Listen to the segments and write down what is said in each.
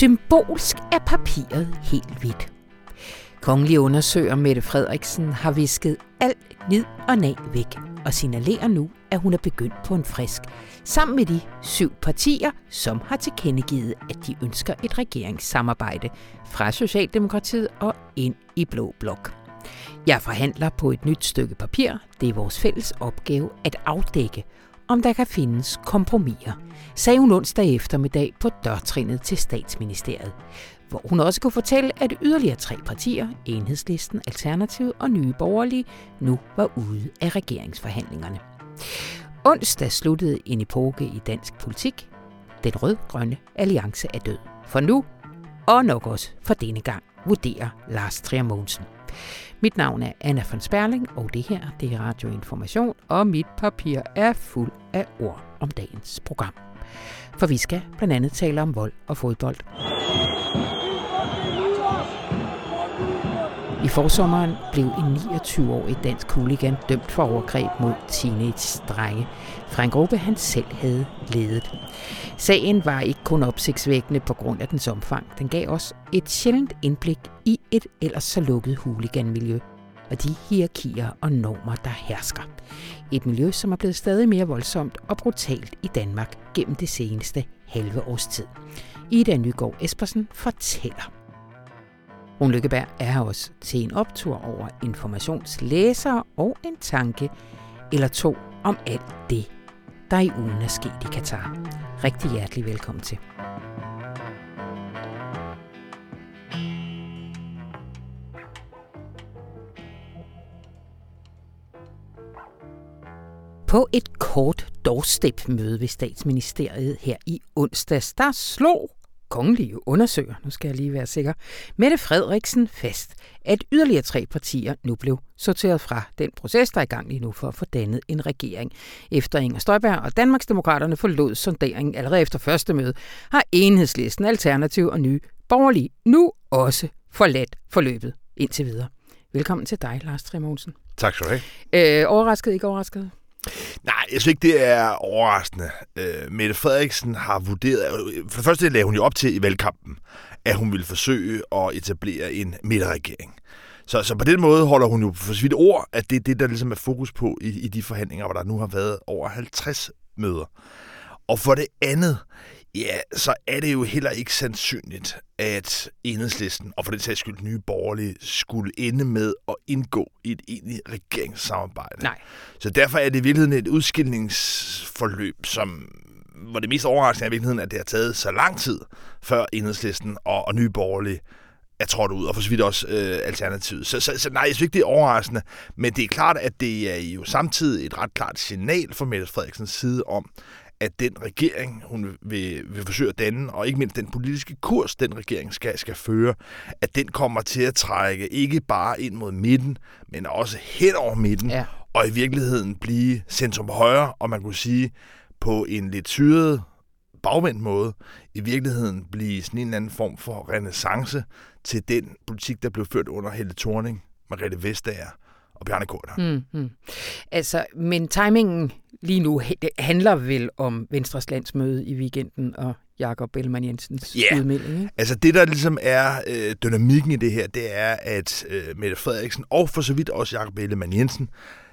Symbolsk er papiret helt hvidt. Kongelig undersøger Mette Frederiksen har visket alt nid og nag væk og signalerer nu, at hun er begyndt på en frisk, sammen med de syv partier, som har tilkendegivet, at de ønsker et regeringssamarbejde fra Socialdemokratiet og ind i Blå Blok. Jeg forhandler på et nyt stykke papir. Det er vores fælles opgave at afdække, om der kan findes kompromiser, sagde hun onsdag eftermiddag på dørtrinnet til statsministeriet, hvor hun også kunne fortælle, at yderligere tre partier, Enhedslisten, Alternativet og Nye Borgerlige, nu var ude af regeringsforhandlingerne. Onsdag sluttede en epoke i dansk politik. Den rød-grønne alliance er død. For nu, og nok også for denne gang, vurderer Lars Trier Mogensen. Mit navn er Anna von Sperling, og det her det er Radioinformation, og mit papir er fuld af ord om dagens program. For vi skal blandt andet tale om vold og fodbold. I forsommeren blev en 29-årig dansk hooligan dømt for overgreb mod teenage-drenge fra en gruppe, han selv havde ledet. Sagen var ikke kun opsigtsvækkende på grund af dens omfang. Den gav os et sjældent indblik i et ellers så lukket hooliganmiljø og de hierarkier og normer, der hersker. Et miljø, som er blevet stadig mere voldsomt og brutalt i Danmark gennem det seneste halve års tid. Ida Nygaard Espersen fortæller. Rune Lykkeberg er også til en optur over informationslæsere og en tanke eller to om alt det, der i ugen er sket i Katar. Rigtig hjertelig velkommen til. På et kort doorstep-møde ved statsministeriet her i onsdags, der slog kongelige undersøger, nu skal jeg lige være sikker, Mette Frederiksen fast, at yderligere tre partier nu blev sorteret fra den proces, der er i gang lige nu for at få dannet en regering. Efter Inger Støjberg og Danmarksdemokraterne forlod sonderingen allerede efter første møde, har enhedslisten, alternativ og nye borgerlige nu også forladt forløbet indtil videre. Velkommen til dig, Lars Trier Tak skal du have. Øh, overrasket, ikke overrasket? Nej, jeg synes ikke, det er overraskende. Øh, Mette Frederiksen har vurderet... Øh, for det første lagde hun jo op til i valgkampen, at hun ville forsøge at etablere en midterregering. Så, så på den måde holder hun jo for sit ord, at det er det, der ligesom er fokus på i, i de forhandlinger, hvor der nu har været over 50 møder. Og for det andet, ja, så er det jo heller ikke sandsynligt, at enhedslisten, og for det sags skyld nye borgerlige, skulle ende med at indgå i et egentligt regeringssamarbejde. Nej. Så derfor er det i virkeligheden et udskilningsforløb, som hvor det mest overraskende er i virkeligheden, at det har taget så lang tid, før enhedslisten og, og nye borgerlige er trådt ud, og for så vidt også øh, alternativet. Så, så, så nej, jeg synes ikke, det er overraskende, men det er klart, at det er jo samtidig et ret klart signal fra Mette Frederiksens side om, at den regering, hun vil, vil forsøge at danne, og ikke mindst den politiske kurs, den regering skal, skal føre, at den kommer til at trække ikke bare ind mod midten, men også hen over midten, ja. og i virkeligheden blive centrum højre, og man kunne sige på en lidt syret, bagvendt måde, i virkeligheden blive sådan en eller anden form for renaissance til den politik, der blev ført under Helle Thorning, Margrethe Vestager og Bjarne Korter. Mm-hmm. Altså, men timingen lige nu handler vel om Venstres landsmøde i weekenden og Jakob Ellemann Jensens yeah. udmelding. Ikke? Altså det, der ligesom er øh, dynamikken i det her, det er, at øh, Mette Frederiksen og for så vidt også Jakob Ellemann Jensen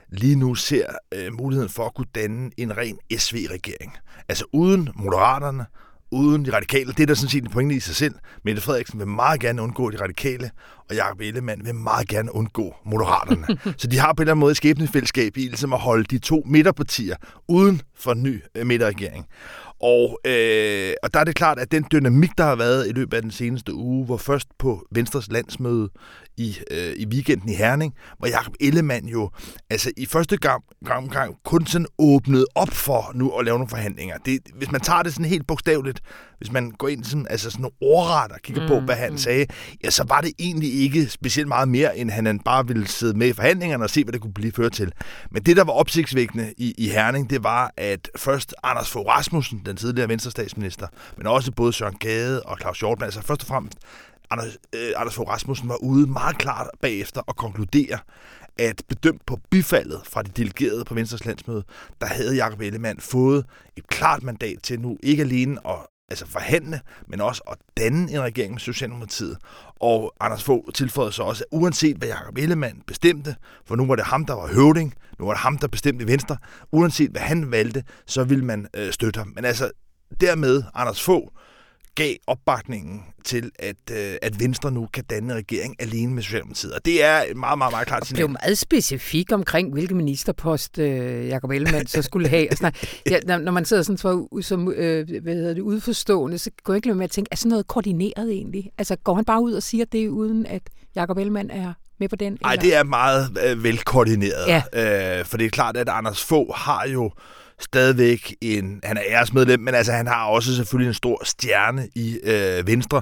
lige nu ser øh, muligheden for at kunne danne en ren SV-regering. Altså uden Moderaterne, uden de radikale. Det er der sådan set en pointe i sig selv. Mette Frederiksen vil meget gerne undgå de radikale, og Jacob Ellemann vil meget gerne undgå Moderaterne. så de har på en eller anden måde et skæbnefællesskab i ligesom at holde de to midterpartier uden for en ny øh, midterregering. Og, øh, og der er det klart, at den dynamik, der har været i løbet af den seneste uge, hvor først på Venstres landsmøde i, øh, i weekenden i Herning, hvor Jacob Ellemann jo altså i første gang, gang, gang kun sådan åbnede op for nu at lave nogle forhandlinger. Det, hvis man tager det sådan helt bogstaveligt, hvis man går ind sådan, altså sådan ordret og kigger mm, på, hvad han mm. sagde, ja, så var det egentlig ikke specielt meget mere, end han bare ville sidde med i forhandlingerne og se, hvad det kunne blive ført til. Men det, der var opsigtsvækkende i, i Herning, det var, at først Anders Fogh Rasmussen, den tidligere venstrestatsminister, men også både Søren Gade og Claus Hjortmann, altså først og fremmest Anders, øh, Anders Fogh Rasmussen var ude meget klart bagefter og konkludere, at bedømt på bifaldet fra de delegerede på Venstres landsmøde, der havde Jakob Ellemann fået et klart mandat til nu ikke alene at altså forhandle, men også at danne en regering med Socialdemokratiet. Og Anders Fogh tilføjede så også, at uanset hvad Jacob Ellemann bestemte, for nu var det ham, der var høvding, nu var det ham, der bestemte Venstre, uanset hvad han valgte, så ville man øh, støtte ham. Men altså, dermed Anders Fogh gav opbakningen til, at, øh, at Venstre nu kan danne regering alene med Socialdemokratiet. Og det er et meget, meget, meget klart signal. Det blev meget specifik omkring, hvilken ministerpost øh, Jacob Ellemann så skulle have. Altså, ja, når, når man sidder sådan for, som øh, hvad hedder det, udforstående, så går jeg ikke med at tænke, er sådan noget koordineret egentlig? Altså går han bare ud og siger det, uden at Jacob Ellemann er med på den? Nej, det er meget øh, velkoordineret. Ja. Øh, for det er klart, at Anders Fogh har jo stadigvæk en, han er æresmedlem, men altså han har også selvfølgelig en stor stjerne i øh, Venstre.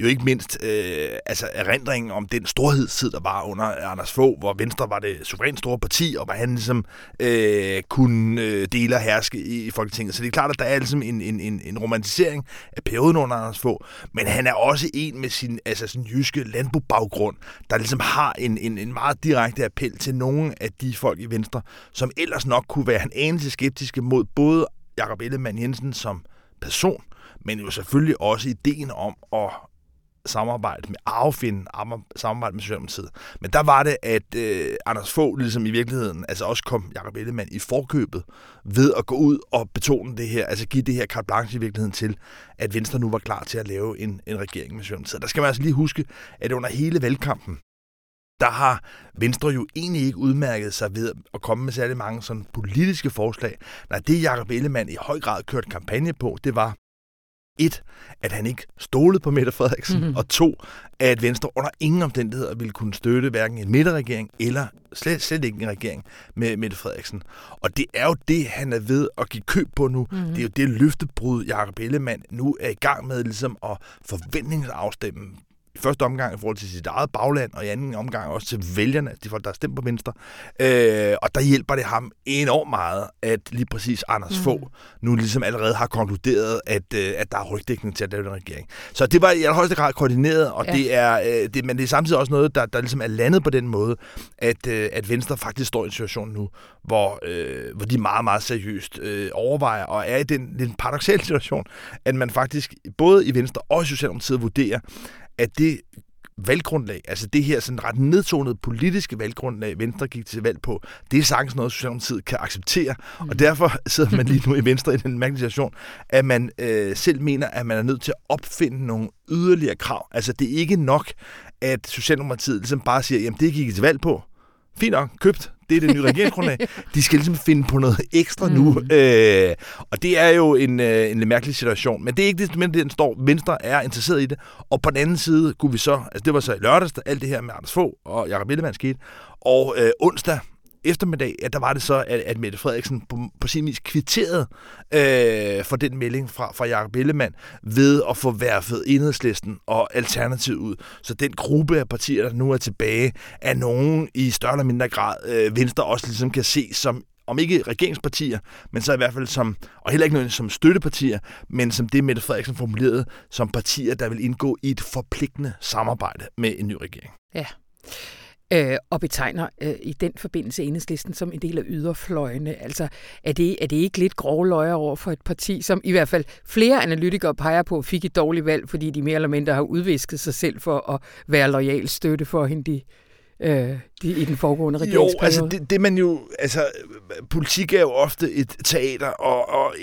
Jo ikke mindst øh, altså erindringen om den storhedstid, der var under Anders Fogh, hvor Venstre var det suverænt store parti, og hvor han ligesom øh, kunne øh, dele og herske i, i Folketinget. Så det er klart, at der er ligesom en, en, en, en romantisering af perioden under Anders Fogh, men han er også en med sin altså sin jyske landbobaggrund, der ligesom har en, en, en meget direkte appel til nogle af de folk i Venstre, som ellers nok kunne være en anelse skeptisk kritiske mod både Jakob Ellemann Jensen som person, men jo selvfølgelig også ideen om at samarbejde med Arvefinden, samarbejde med Socialdemokratiet. Men der var det, at øh, Anders Fogh ligesom i virkeligheden, altså også kom Jakob Ellemann i forkøbet ved at gå ud og betone det her, altså give det her carte blanche i virkeligheden til, at Venstre nu var klar til at lave en, en regering med Socialdemokratiet. Der skal man altså lige huske, at under hele valgkampen, der har Venstre jo egentlig ikke udmærket sig ved at komme med særlig mange sådan politiske forslag. Nej, det Jacob Ellemann i høj grad kørt kampagne på, det var et, at han ikke stolede på Mette Frederiksen, mm-hmm. og to, at Venstre under ingen omstændigheder ville kunne støtte hverken en midterregering eller slet, slet ikke en regering med Mette Frederiksen. Og det er jo det, han er ved at give køb på nu. Mm-hmm. Det er jo det løftebrud, Jacob Ellemann nu er i gang med ligesom at forventningsafstemme i første omgang i forhold til sit eget bagland, og i anden omgang også til vælgerne, de folk, der har stemt på Venstre. Øh, og der hjælper det ham enormt meget, at lige præcis Anders mm. Fogh nu ligesom allerede har konkluderet, at, øh, at der er rygdækning til at lave en regering. Så det var i allerhøjeste grad koordineret, og ja. det er, øh, det, men det er samtidig også noget, der, der ligesom er landet på den måde, at, øh, at Venstre faktisk står i en situation nu, hvor, øh, hvor de meget, meget seriøst øh, overvejer, og er i den, den paradoxale situation, at man faktisk både i Venstre og i Socialdemokratiet vurderer, at det valggrundlag, altså det her sådan ret nedtonede politiske valggrundlag, Venstre gik til valg på, det er sagtens noget, Socialdemokratiet kan acceptere. Mm. Og derfor sidder man lige nu i Venstre i den mærkelige situation, at man øh, selv mener, at man er nødt til at opfinde nogle yderligere krav. Altså det er ikke nok, at Socialdemokratiet ligesom bare siger, jamen det gik I til valg på. Fint nok, købt det er det nye regeringsgrundlag. De skal ligesom finde på noget ekstra mm. nu. Øh, og det er jo en, øh, en lidt mærkelig situation. Men det er ikke det, men den står. Venstre er interesseret i det. Og på den anden side kunne vi så, altså det var så i lørdags, alt det her med Anders Fogh og Jacob Ellemann skete. Og øh, onsdag, eftermiddag, at der var det så, at, at Mette Frederiksen på, på sin vis kvitterede øh, for den melding fra, fra Jacob Ellemann ved at få værfet enhedslisten og Alternativ ud. Så den gruppe af partier, der nu er tilbage, er nogen i større eller mindre grad øh, Venstre også ligesom kan se som om ikke regeringspartier, men så i hvert fald som, og heller ikke noget som støttepartier, men som det Mette Frederiksen formulerede, som partier, der vil indgå i et forpligtende samarbejde med en ny regering. Ja øh, og betegner øh, i den forbindelse enhedslisten som en del af yderfløjene. Altså, er det, er det ikke lidt grove løjer over for et parti, som i hvert fald flere analytikere peger på, fik et dårligt valg, fordi de mere eller mindre har udvisket sig selv for at være lojal støtte for hende, de, øh, de, i den foregående regeringsperiode? Jo, altså det, det man jo, altså politik er jo ofte et teater, og, og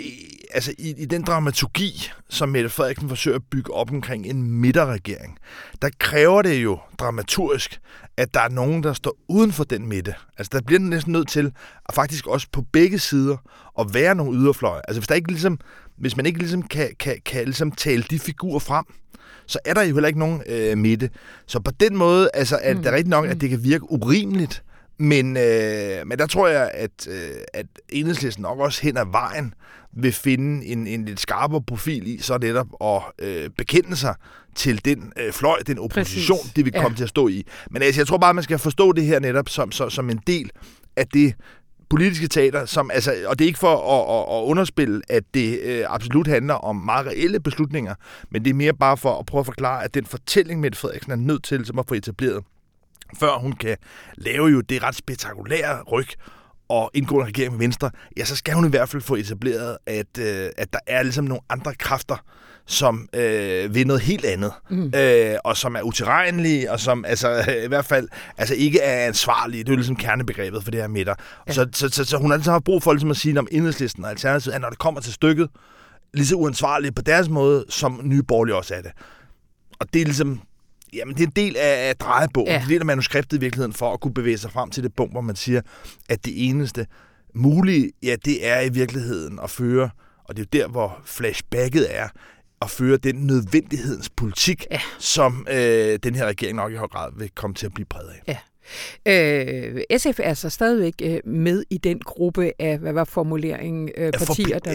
altså i, i den dramaturgi, som Mette Frederiksen forsøger at bygge op omkring en midterregering, der kræver det jo dramaturgisk, at der er nogen, der står uden for den midte. Altså der bliver den næsten nødt til, at faktisk også på begge sider, at være nogle yderfløje. Altså hvis der ikke ligesom, hvis man ikke ligesom kan, kan, kan ligesom tale de figurer frem, så er der jo heller ikke nogen øh, midte. Så på den måde altså, er det mm. rigtig nok, at mm. det kan virke urimeligt, men, øh, men der tror jeg, at, øh, at enhedslisten nok også hen ad vejen vil finde en, en lidt skarpere profil i, så netop at øh, bekende sig til den øh, fløj, den opposition, Præcis. de vil komme ja. til at stå i. Men altså, jeg tror bare, man skal forstå det her netop som, som, som en del af det politiske teater, som, altså, og det er ikke for at, at, at underspille, at det øh, absolut handler om meget reelle beslutninger, men det er mere bare for at prøve at forklare, at den fortælling, Mette Frederiksen er nødt til som at få etableret, før hun kan lave jo det ret spektakulære ryg og indgå en regering med Venstre, ja, så skal hun i hvert fald få etableret, at, øh, at der er ligesom nogle andre kræfter, som øh, vil noget helt andet, mm. øh, og som er utilregnelige, og som altså, i hvert fald altså, ikke er ansvarlige. Det er jo ligesom kernebegrebet for det her midter. Ja. Så, så, så, så hun har haft brug for ligesom at sige, om enhedslisten og alternativet, at når det kommer til stykket, lige så uansvarlige på deres måde, som nye borgerlige også er det. Og det er ligesom, jamen det er en del af, af drejebogen, ja. det er en del af manuskriptet i virkeligheden, for at kunne bevæge sig frem til det punkt, hvor man siger, at det eneste mulige, ja, det er i virkeligheden at føre, og det er jo der, hvor flashbacket er, at føre den nødvendighedens politik, ja. som øh, den her regering nok i høj grad vil komme til at blive præget af. Ja. Øh, SF er så stadigvæk øh, med i den gruppe af, hvad var formuleringen, øh, partier, der...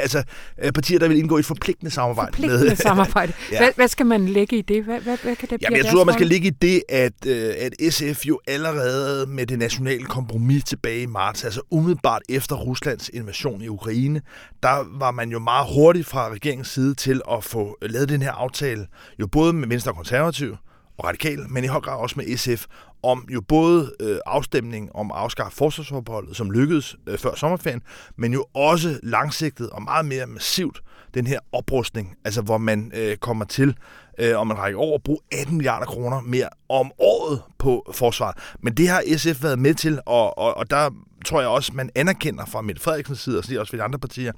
Altså, øh, partier, der vil indgå i et forpligtende samarbejde. Forpligtende med. samarbejde. ja. hvad, hvad skal man lægge i det? Hvad, hvad, hvad kan det Jamen, jeg tror, man skal lægge i det, at, at SF jo allerede med det nationale kompromis tilbage i marts, altså umiddelbart efter Ruslands invasion i Ukraine, der var man jo meget hurtigt fra regeringens side til at få lavet den her aftale, jo både med Venstre og Konservative, og radikale, men i høj grad også med SF, om jo både øh, afstemning om at afskaffe forsvarsforbeholdet, som lykkedes øh, før sommerferien, men jo også langsigtet og meget mere massivt den her oprustning, altså hvor man øh, kommer til øh, om en række år at bruge 18 milliarder kroner mere om året på forsvaret. Men det har SF været med til, og, og, og der tror jeg også, man anerkender fra Mette Frederiksens side, og også fra de andre partier,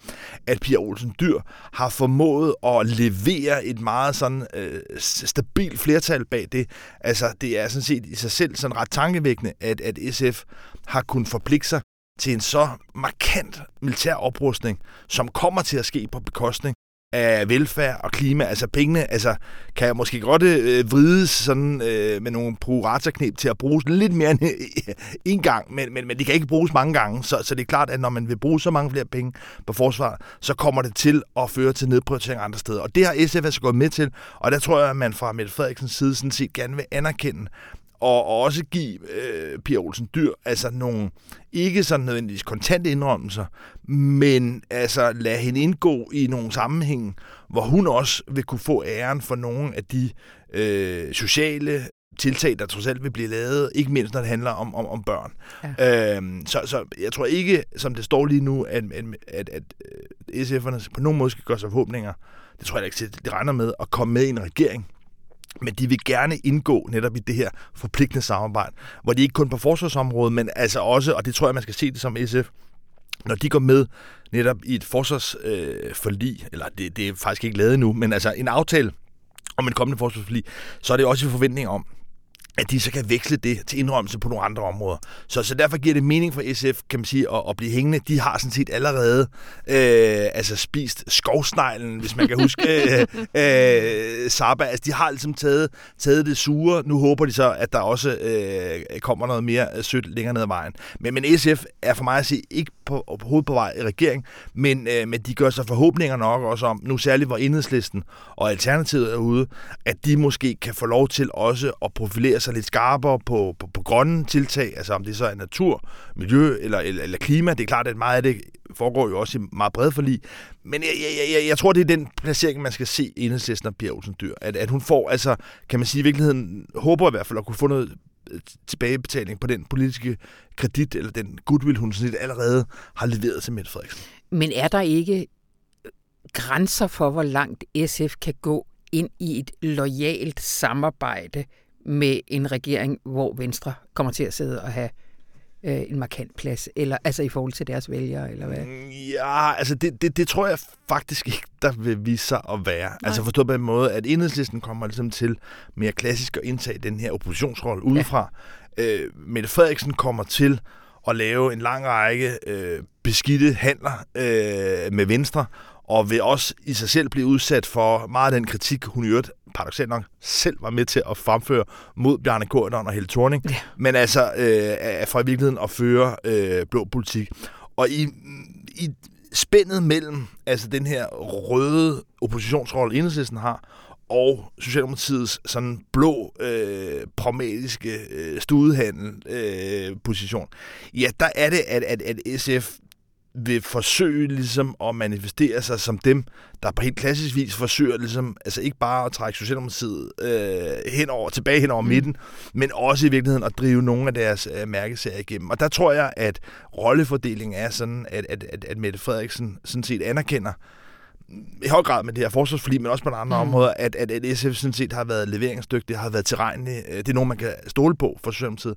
at Pia Olsen Dyr har formået at levere et meget sådan øh, stabilt flertal bag det. Altså, det er sådan set i sig selv sådan ret tankevækkende, at, at SF har kunnet forpligte sig til en så markant militær oprustning, som kommer til at ske på bekostning af velfærd og klima. Altså pengene altså, kan jeg måske godt øh, vrides sådan, øh, med nogle prorata-knep til at bruges lidt mere end øh, en gang, men, men, men de kan ikke bruges mange gange. Så, så det er klart, at når man vil bruge så mange flere penge på forsvar, så kommer det til at føre til nedprioritering andre steder. Og det har SF altså gået med til, og der tror jeg, at man fra Mette Frederiksens side sådan set gerne vil anerkende, og, og også give øh, Pia Olsen Dyr altså nogle, ikke sådan nødvendigvis kontante indrømmelser, men altså lade hende indgå i nogle sammenhænge, hvor hun også vil kunne få æren for nogle af de øh, sociale tiltag, der trods alt vil blive lavet, ikke mindst når det handler om, om, om børn. Ja. Øhm, så, så jeg tror ikke, som det står lige nu, at, at, at, at øh, SF'erne på nogen måde skal gøre sig forhåbninger. Det tror jeg ikke, de regner med at komme med i en regering, men de vil gerne indgå netop i det her forpligtende samarbejde, hvor de ikke kun på forsvarsområdet, men altså også, og det tror jeg, man skal se det som SF, når de går med netop i et forsvarsforlig, øh, eller det, det er faktisk ikke lavet nu, men altså en aftale om en kommende forsvarsforlig, så er det også i forventning om, at de så kan veksle det til indrømmelse på nogle andre områder. Så, så derfor giver det mening for SF, kan man sige, at, at blive hængende. De har sådan set allerede øh, altså spist skovsneglen, hvis man kan huske øh, øh, Saba. Altså, de har ligesom taget, taget det sure. Nu håber de så, at der også øh, kommer noget mere sødt længere ned ad vejen. Men, men SF er for mig at sige ikke på, på hovedet på vej i regering, men, øh, men de gør sig forhåbninger nok også om, nu særligt hvor enhedslisten og Alternativet er ude, at de måske kan få lov til også at profilere sig lidt skarpere på, på, på grønne tiltag, altså om det så er natur, miljø eller, eller, eller klima. Det er klart, at meget af det foregår jo også i meget brede forlig. Men jeg, jeg, jeg, jeg tror, det er den placering, man skal se enhedslisten og Pia Olsen Dyr. At, at hun får, altså, kan man sige i virkeligheden, håber i hvert fald at kunne få noget øh, tilbagebetaling på den politiske kredit, eller den goodwill, hun sådan set allerede har leveret til Mette Frederiksen. Men er der ikke grænser for, hvor langt SF kan gå ind i et lojalt samarbejde med en regering, hvor Venstre kommer til at sidde og have øh, en markant plads, eller altså i forhold til deres vælgere, eller hvad? Mm, ja, altså det, det, det tror jeg faktisk ikke, der vil vise sig at være. Nej. Altså forstået på en måde, at enhedslisten kommer ligesom til mere klassisk at indtage den her oppositionsrolle udefra. Ja. Øh, Mette Frederiksen kommer til at lave en lang række øh, beskidte handler øh, med Venstre, og vil også i sig selv blive udsat for meget af den kritik, hun i øvrigt paradoxalt nok selv var med til at fremføre mod Bjarne Korydon og Helle Thorning, ja. men altså øh, fra i virkeligheden at føre øh, blå politik. Og i, i spændet mellem altså den her røde oppositionsrolle, enhedslisten har, og Socialdemokratiets sådan blå, øh, pragmatiske øh, studehandel øh, position, ja, der er det, at, at, at SF vil forsøge ligesom at manifestere sig som dem, der på helt klassisk vis forsøger ligesom, altså ikke bare at trække Socialdemokratiet øh, henover, tilbage hen over mm. midten, men også i virkeligheden at drive nogle af deres øh, mærkeserier igennem. Og der tror jeg, at rollefordelingen er sådan, at, at, at, at Mette Frederiksen sådan set anerkender, i høj grad med det her forsvarsforlig, men også på andre mm. områder, at, at, at SF sådan set har været leveringsdygtig, har været tilregnelig. Øh, det er nogen, man kan stole på for Socialdemokratiet.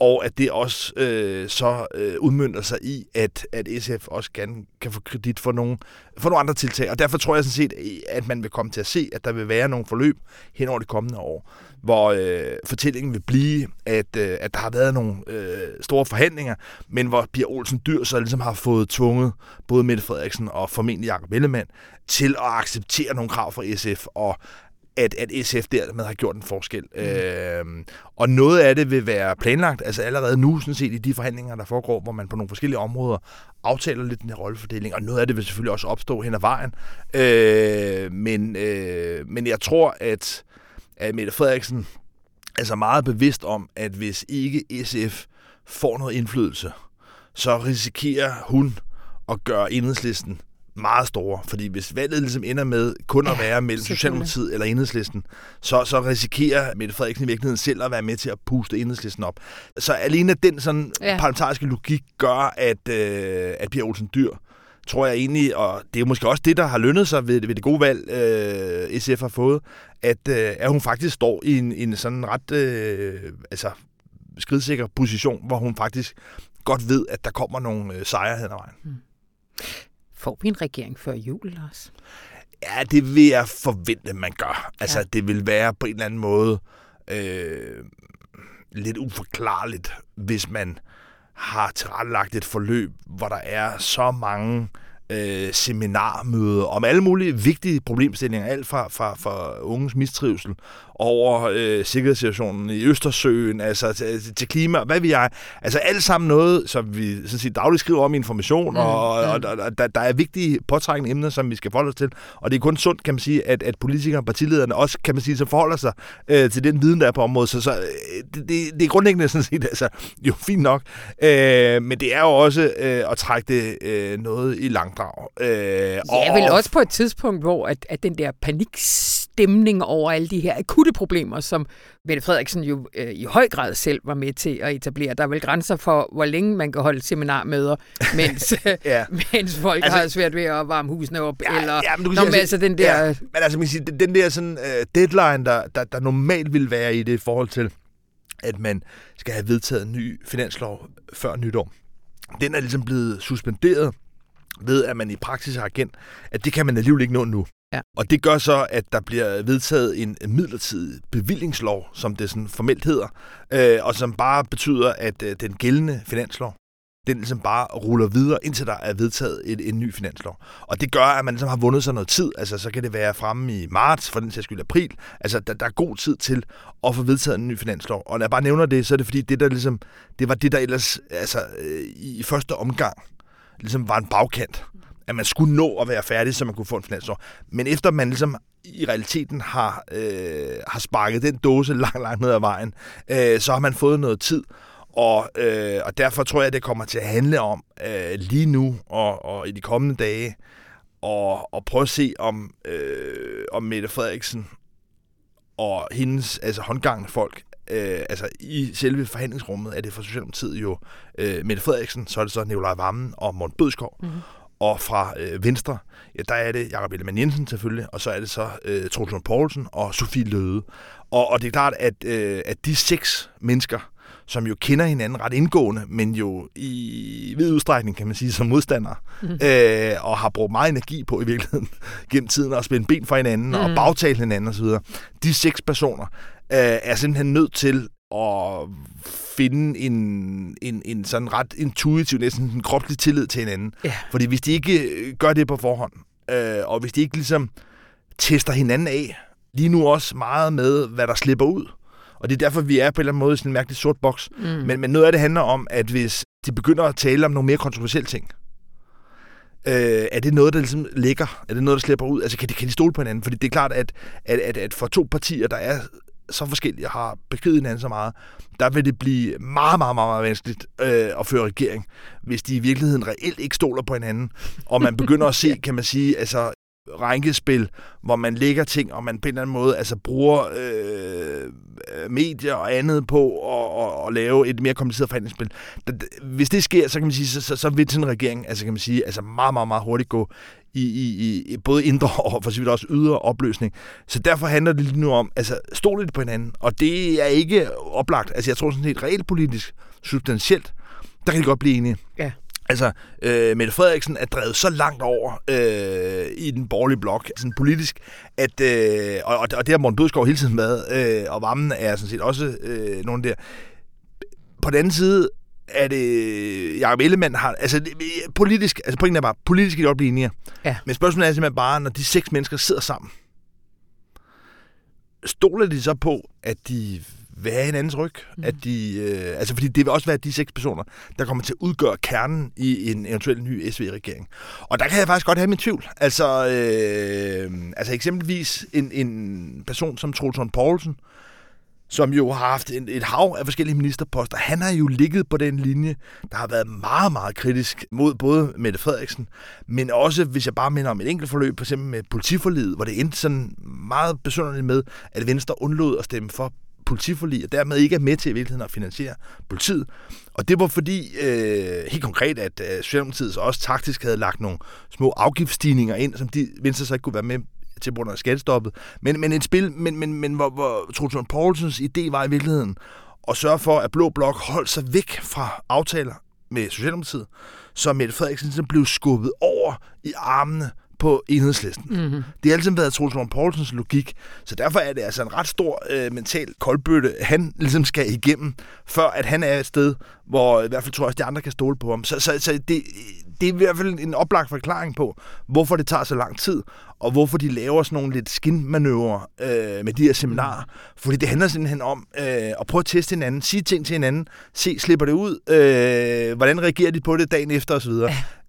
Og at det også øh, så øh, udmyndter sig i, at, at SF også gerne kan få kredit for nogle, for nogle andre tiltag. Og derfor tror jeg sådan set, at man vil komme til at se, at der vil være nogle forløb hen over de kommende år, hvor øh, fortællingen vil blive, at, øh, at der har været nogle øh, store forhandlinger, men hvor Pia Olsen Dyr så ligesom har fået tvunget både Mette Frederiksen og formentlig Jacob Ellemann til at acceptere nogle krav fra SF, og at, at SF dermed har gjort en forskel. Mm. Øh, og noget af det vil være planlagt, altså allerede nu, sådan set i de forhandlinger, der foregår, hvor man på nogle forskellige områder aftaler lidt den her rollefordeling, og noget af det vil selvfølgelig også opstå hen ad vejen. Øh, men, øh, men jeg tror, at, at Mette Frederiksen er så meget bevidst om, at hvis ikke SF får noget indflydelse, så risikerer hun at gøre enhedslisten meget store. Fordi hvis valget ligesom ender med kun at være mellem Socialdemokratiet eller Enhedslisten, så, så risikerer Mette Frederiksen i virkeligheden selv at være med til at puste Enhedslisten op. Så alene den sådan ja. parlamentariske logik gør, at, øh, at Pia Olsen Dyr tror jeg egentlig, og det er måske også det, der har lønnet sig ved, ved det gode valg, øh, SF har fået, at, øh, at hun faktisk står i en, en sådan ret øh, altså, skridsikker position, hvor hun faktisk godt ved, at der kommer nogle øh, sejre hen ad vejen. Mm. Får vi en regering før jul, Lars? Ja, det vil jeg forvente, man gør. Altså, ja. det vil være på en eller anden måde øh, lidt uforklarligt, hvis man har tilrettelagt et forløb, hvor der er så mange øh, seminarmøder om alle mulige vigtige problemstillinger, alt fra, fra, fra unges mistrivsel over øh, sikkerhedssituationen i Østersøen, altså til, til klima, hvad vi jeg. Altså alt sammen noget, som vi sådan sige, dagligt skriver om i information, mm, og, mm. og, og, og der, der er vigtige påtrækkende emner, som vi skal forholde os til. Og det er kun sundt, kan man sige, at, at politikere og partilederne også, kan man sige, så forholder sig øh, til den viden, der er på området. Så, så øh, det, det, er grundlæggende sådan set, altså, jo fint nok. Øh, men det er jo også øh, at trække det øh, noget i langdrag. Øh, ja, og, vel også på et tidspunkt, hvor at, at den der panikstemning over alle de her akutte problemer, som Mette Frederiksen jo øh, i høj grad selv var med til at etablere. Der er vel grænser for, hvor længe man kan holde seminarmøder, mens, ja. mens folk altså, har svært ved at varme husene op. Ja, eller, ja, men du kan sige, altså, den der... Ja, men altså, man sige, den der sådan, uh, deadline, der, der, der normalt vil være i det i forhold til, at man skal have vedtaget en ny finanslov før nytår, den er ligesom blevet suspenderet ved, at man i praksis har kendt, at det kan man alligevel ikke nå nu. Ja. Og det gør så, at der bliver vedtaget en midlertidig bevillingslov, som det sådan formelt hedder, øh, og som bare betyder, at øh, den gældende finanslov, den ligesom bare ruller videre, indtil der er vedtaget et, en ny finanslov. Og det gør, at man ligesom har vundet sig noget tid. Altså, så kan det være fremme i marts, for den sags skyld april. Altså, der, der er god tid til at få vedtaget en ny finanslov. Og når jeg bare nævner det, så er det fordi, det der ligesom, det var det, der ellers, altså, øh, i første omgang, ligesom var en bagkant at man skulle nå at være færdig, så man kunne få en finanslov. Men efter man ligesom i realiteten har, øh, har sparket den dåse langt, langt ned ad vejen, øh, så har man fået noget tid. Og, øh, og derfor tror jeg, at det kommer til at handle om øh, lige nu og, og i de kommende dage, og, og prøve at se, om, øh, om Mette Frederiksen og hendes altså håndgangende folk øh, altså i selve forhandlingsrummet er det for Socialdemokratiet jo øh, Mette Frederiksen, så er det så Nikolaj Vammen og Morten Bødskov. Mm-hmm. Og fra øh, Venstre, ja, der er det Jakob Ellemann Jensen selvfølgelig, og så er det så øh, Troels Poulsen og Sofie Løde. Og, og det er klart, at, øh, at de seks mennesker, som jo kender hinanden ret indgående, men jo i vid udstrækning, kan man sige, som modstandere, mm. øh, og har brugt meget energi på i virkeligheden gennem tiden at spænde ben for hinanden mm. og bagtale hinanden osv. De seks personer øh, er simpelthen nødt til at finde en, en, en sådan ret intuitiv, næsten en kropslig tillid til hinanden. Ja. Fordi hvis de ikke øh, gør det på forhånd, øh, og hvis de ikke ligesom tester hinanden af, lige nu også meget med, hvad der slipper ud, og det er derfor, vi er på en eller anden måde i sådan en mærkelig sort boks. Mm. Men, men noget af det handler om, at hvis de begynder at tale om nogle mere kontroversielle ting, øh, er det noget, der ligesom ligger? Er det noget, der slipper ud? Altså, kan de, kan de stole på hinanden? Fordi det er klart, at, at, at, at for to partier, der er så forskellige og har bekriget hinanden så meget, der vil det blive meget, meget, meget, meget vanskeligt øh, at føre regering, hvis de i virkeligheden reelt ikke stoler på hinanden, og man begynder at se, kan man sige, altså rænkespil, hvor man lægger ting, og man på en eller anden måde altså bruger øh, øh medier og andet på at, at, at lave et mere kompliceret forhandlingsspil. Hvis det sker, så kan man sige, så, så, så vil sådan en regering, altså kan man sige, altså meget, meget, meget hurtigt gå i, i, i både indre og for så vidt også ydre opløsning. Så derfor handler det lige nu om, altså stå lidt på hinanden, og det er ikke oplagt. Altså jeg tror sådan helt reelt politisk, substantielt, der kan de godt blive enige. Ja. Altså, øh, Mette Frederiksen er drevet så langt over øh, i den borgerlige blok, sådan politisk, at, øh, og, og det har Morten Bødskov hele tiden været, øh, og Vammen er sådan set også øh, nogle der. På den anden side er det, Jacob Ellemann har, altså politisk, altså pointen er bare, politisk kan de godt blive enige. Ja. Men spørgsmålet er simpelthen bare, når de seks mennesker sidder sammen, stoler de så på, at de have hinandens ryg. Mm. At de, øh, altså fordi det vil også være de seks personer, der kommer til at udgøre kernen i en eventuel ny SV-regering. Og der kan jeg faktisk godt have min tvivl. Altså, øh, altså eksempelvis en, en person som Troelsen Poulsen, som jo har haft en, et hav af forskellige ministerposter. Han har jo ligget på den linje, der har været meget, meget kritisk mod både Mette Frederiksen, men også, hvis jeg bare minder om et enkelt forløb, for eksempel med politiforlidet, hvor det endte sådan meget besynderligt med, at Venstre undlod at stemme for politiforlig, og dermed ikke er med til i virkeligheden at finansiere politiet. Og det var fordi, øh, helt konkret, at øh, Socialdemokratiet også taktisk havde lagt nogle små afgiftsstigninger ind, som de Venstre så ikke kunne være med til grund af skattestoppet. Men, men et spil, men, men, men hvor, hvor Trotson Poulsens idé var i virkeligheden at sørge for, at Blå Blok holdt sig væk fra aftaler med Socialdemokratiet, så Mette Frederiksen ligesom blev skubbet over i armene på enhedslisten. Mm-hmm. Det har altid været Troels Lund Poulsens logik, så derfor er det altså en ret stor øh, mental koldbøtte, han ligesom skal igennem, før at han er et sted, hvor i hvert fald tror jeg også, de andre kan stole på ham. Så, så, så det, det er i hvert fald en oplagt forklaring på, hvorfor det tager så lang tid, og hvorfor de laver sådan nogle lidt skinmanøvrer øh, med de her seminarer. Fordi det handler simpelthen om øh, at prøve at teste hinanden, sige ting til hinanden, se, slipper det ud, øh, hvordan reagerer de på det dagen efter osv.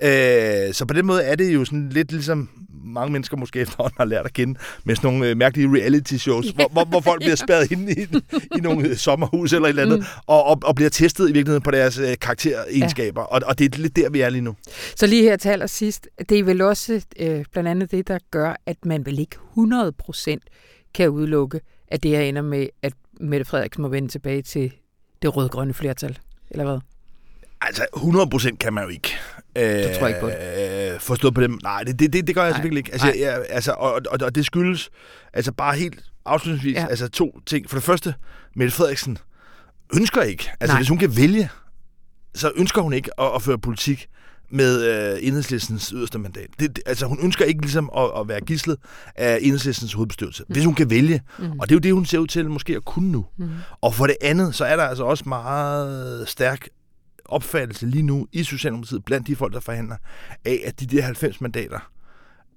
Ja. Øh, så på den måde er det jo sådan lidt ligesom mange mennesker måske efterhånden har lært at kende med sådan nogle øh, mærkelige reality-shows, ja. hvor, hvor, hvor folk bliver spærret inde i, i nogle øh, sommerhus eller et eller andet, mm. og, og, og bliver testet i virkeligheden på deres øh, karakteregenskaber. Ja. Og, og det er lidt der, vi er lige nu. Så lige her til allersidst, det er vel også øh, blandt andet det, der gør, at man vel ikke 100 procent kan udelukke, at det her ender med, at Mette Frederiksen må vende tilbage til det rød-grønne flertal, eller hvad? Altså, 100% kan man jo ikke. Det tror jeg ikke på det. Øh, forstået på dem. Nej, det, det, det gør jeg selvfølgelig ikke. Altså, jeg, jeg, altså, og, og, og det skyldes altså bare helt afslutningsvis ja. altså to ting. For det første, Mette Frederiksen ønsker ikke. Altså, Nej. hvis hun kan vælge, så ønsker hun ikke at, at føre politik med øh, enhedslistens yderste mandat. Det, det, altså, hun ønsker ikke ligesom at, at være gislet af enhedslistens hovedbestyrelse, mm. hvis hun kan vælge. Mm. Og det er jo det, hun ser ud til måske at kunne nu. Mm. Og for det andet, så er der altså også meget stærk opfattelse lige nu i Socialdemokratiet, blandt de folk, der forhandler, af, at de der 90 mandater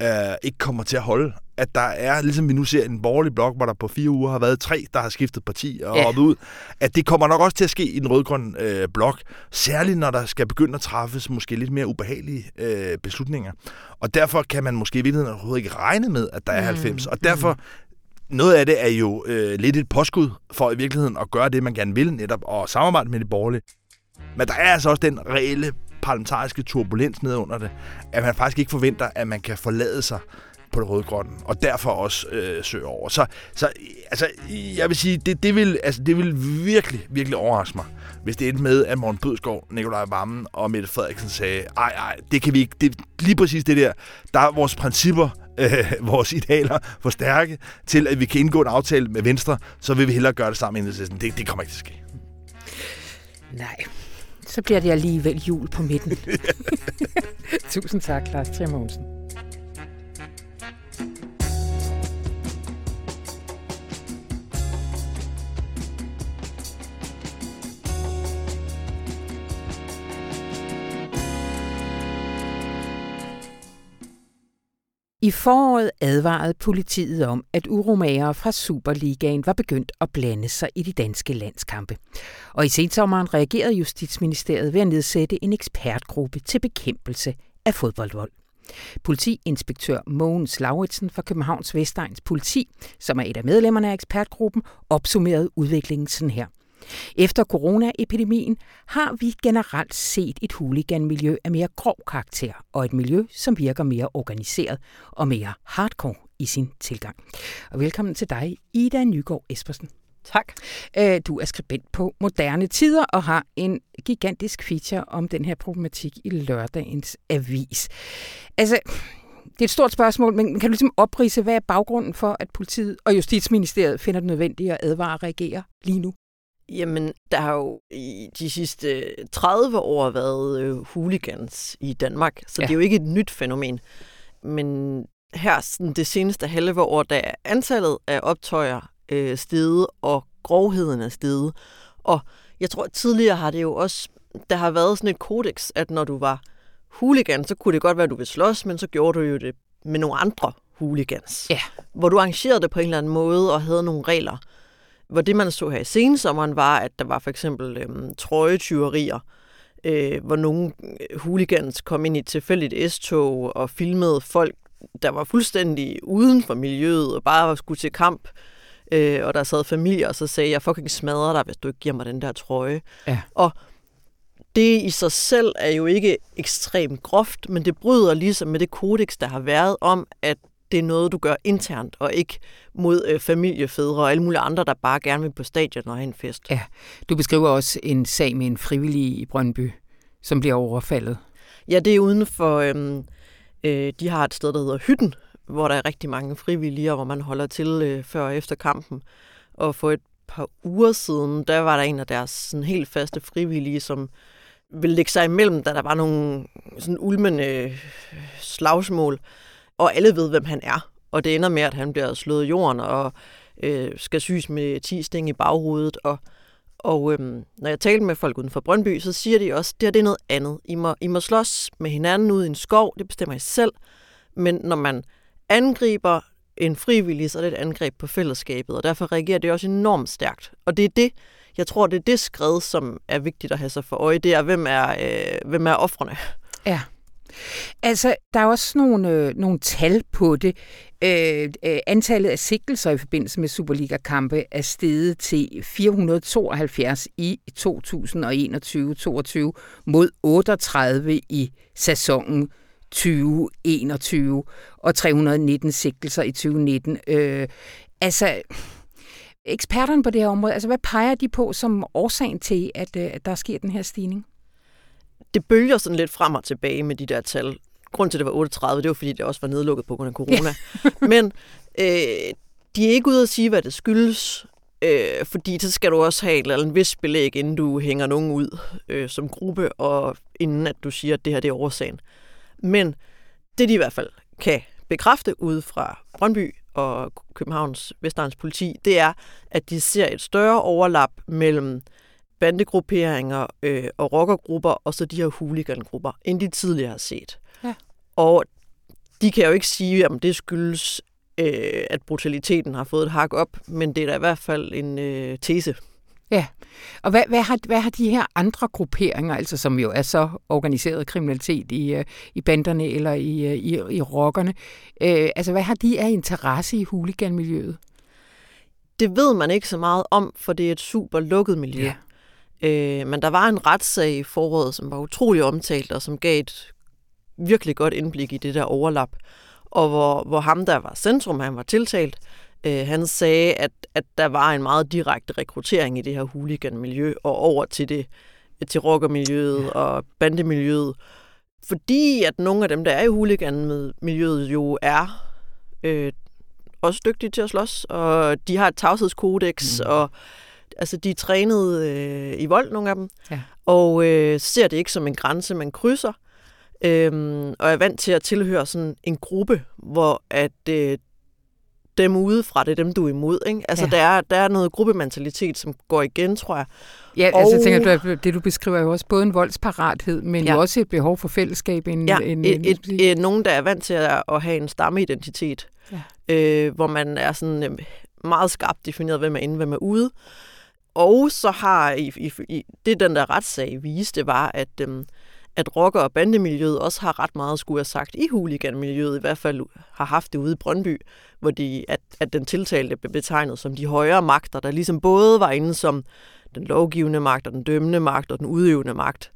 øh, ikke kommer til at holde. At der er, ligesom vi nu ser en borgerlig blok, hvor der på fire uger har været tre, der har skiftet parti og ja. ud, at det kommer nok også til at ske i den rødgrønne øh, blok, særligt når der skal begynde at træffes måske lidt mere ubehagelige øh, beslutninger. Og derfor kan man måske i virkeligheden overhovedet ikke regne med, at der er 90. Mm. Og derfor noget af det er jo øh, lidt et påskud for i virkeligheden at gøre det, man gerne vil, netop at samarbejde med de borgerlige. Men der er altså også den reelle parlamentariske turbulens ned under det, at man faktisk ikke forventer, at man kan forlade sig på det røde-grønne, og derfor også øh, søge over. Så, så altså, jeg vil sige, det, det, vil, altså, det vil virkelig, virkelig overraske mig, hvis det endte med, at Morten Bødskov, Nikolaj Vammen og Mette Frederiksen sagde, ej, ej, det kan vi ikke, det, lige præcis det der, der er vores principper, øh, vores idealer for stærke til, at vi kan indgå en aftale med Venstre, så vil vi hellere gøre det sammen med Det, det kommer ikke til at ske. Nej, så bliver det alligevel jul på midten. Tusind tak, Lars Trier I foråret advarede politiet om, at uromagere fra Superligaen var begyndt at blande sig i de danske landskampe. Og i sensommeren reagerede Justitsministeriet ved at nedsætte en ekspertgruppe til bekæmpelse af fodboldvold. Politiinspektør Mogens Lauritsen fra Københavns Vestegns Politi, som er et af medlemmerne af ekspertgruppen, opsummerede udviklingen sådan her. Efter coronaepidemien har vi generelt set et huliganmiljø af mere grov karakter, og et miljø, som virker mere organiseret og mere hardcore i sin tilgang. Og velkommen til dig, Ida Nygaard Espersen. Tak. Øh, du er skribent på Moderne Tider og har en gigantisk feature om den her problematik i lørdagens avis. Altså, det er et stort spørgsmål, men kan du ligesom oprise, hvad er baggrunden for, at politiet og Justitsministeriet finder det nødvendigt at advare og reagere lige nu? Jamen, der har jo i de sidste 30 år været øh, hooligans i Danmark, så ja. det er jo ikke et nyt fænomen. Men her sådan det seneste halve år, der er antallet af optøjer øh, steget, og grovheden er steget. Og jeg tror, at tidligere har det jo også, der har været sådan et kodex, at når du var hooligan, så kunne det godt være, at du ville slås, men så gjorde du jo det med nogle andre hooligans. Ja. Hvor du arrangerede det på en eller anden måde og havde nogle regler. Hvor det, man så her i sensommeren, var, at der var for eksempel øhm, trøjetyverier, øh, hvor nogle øh, hooligans kom ind i et tilfældigt S-tog og filmede folk, der var fuldstændig uden for miljøet og bare skulle til kamp. Øh, og der sad familier, og så sagde jeg, fucking smadrer dig, hvis du ikke giver mig den der trøje. Ja. Og det i sig selv er jo ikke ekstremt groft, men det bryder ligesom med det kodex, der har været om, at det er noget, du gør internt, og ikke mod øh, familiefædre og alle mulige andre, der bare gerne vil på stadion og have en fest. Ja, du beskriver også en sag med en frivillig i Brøndby, som bliver overfaldet. Ja, det er uden for... Øhm, øh, de har et sted, der hedder Hytten, hvor der er rigtig mange frivillige, og hvor man holder til øh, før og efter kampen. Og for et par uger siden, der var der en af deres sådan helt faste frivillige, som ville lægge sig imellem, da der var nogle sådan ulmende øh, slagsmål. Og alle ved, hvem han er. Og det ender med, at han bliver slået i jorden og øh, skal syes med 10 sting i baghovedet. Og, og øhm, når jeg taler med folk uden for Brøndby, så siger de også, at det her det er noget andet. I må, I må slås med hinanden ude i en skov, det bestemmer I selv. Men når man angriber en frivillig, så er det et angreb på fællesskabet, og derfor reagerer det også enormt stærkt. Og det er det, jeg tror, det er det skred, som er vigtigt at have sig for øje. Det er, hvem er, øh, hvem er offrene. Ja. Altså, der er også nogle, øh, nogle tal på det. Øh, øh, antallet af sigtelser i forbindelse med Superliga-kampe er steget til 472 i 2021-22 mod 38 i sæsonen 2021 og 319 sigtelser i 2019. Øh, altså, eksperterne på det her område, altså hvad peger de på som årsagen til, at, øh, at der sker den her stigning? Det bølger sådan lidt frem og tilbage med de der tal. Grunden til, at det var 38, det var fordi, det også var nedlukket på grund af corona. Ja. Men øh, de er ikke ude at sige, hvad det skyldes. Øh, fordi så skal du også have en eller anden vis belæg, inden du hænger nogen ud øh, som gruppe, og inden at du siger, at det her det er årsagen. Men det de i hvert fald kan bekræfte ude fra Brøndby og Københavns Vestegns politi, det er, at de ser et større overlap mellem bandegrupperinger øh, og rockergrupper, og så de her hooligangrupper, end de tidligere har set. Ja. Og de kan jo ikke sige, om det skyldes, øh, at brutaliteten har fået et hak op, men det er da i hvert fald en øh, tese. Ja, og hvad, hvad, har, hvad har de her andre grupperinger, altså som jo er så organiseret kriminalitet i, øh, i banderne eller i, øh, i, i rockerne, øh, altså hvad har de af interesse i huliganmiljøet? Det ved man ikke så meget om, for det er et super lukket miljø. Ja. Øh, men der var en retssag i foråret, som var utrolig omtalt, og som gav et virkelig godt indblik i det der overlap. Og hvor, hvor ham, der var centrum, han var tiltalt, Øh, han sagde, at, at der var en meget direkte rekruttering i det her hooligan-miljø og over til det til rockermiljøet og bandemiljøet. Fordi at nogle af dem, der er i hooligan-miljøet, jo er øh, også dygtige til at slås, og de har et tavshedskodex, mm. og altså, de er trænet øh, i vold, nogle af dem, ja. og øh, ser det ikke som en grænse, man krydser, øh, og er vant til at tilhøre sådan en gruppe, hvor at øh, dem udefra, det er dem, du er imod. Ikke? Altså, ja. der, er, der er noget gruppementalitet, som går igen, tror jeg. Ja, og... altså, jeg tænker, du, det du beskriver er jo også både en voldsparathed, men ja. jo også et behov for fællesskab. En, ja, en, et, et, et, et, nogen, der er vant til at, at have en stammeidentitet, ja. øh, hvor man er sådan øh, meget skarpt defineret, hvem er inde, hvem er ude. Og så har i, i, i, det, den der retssag viste, var, at... øhm, at rocker- og bandemiljøet også har ret meget skulle have sagt i huliganmiljøet, i hvert fald har haft det ude i Brøndby, hvor de, at, at den tiltalte blev betegnet som de højere magter, der ligesom både var inde som den lovgivende magt, og den dømmende magt, og den udøvende magt.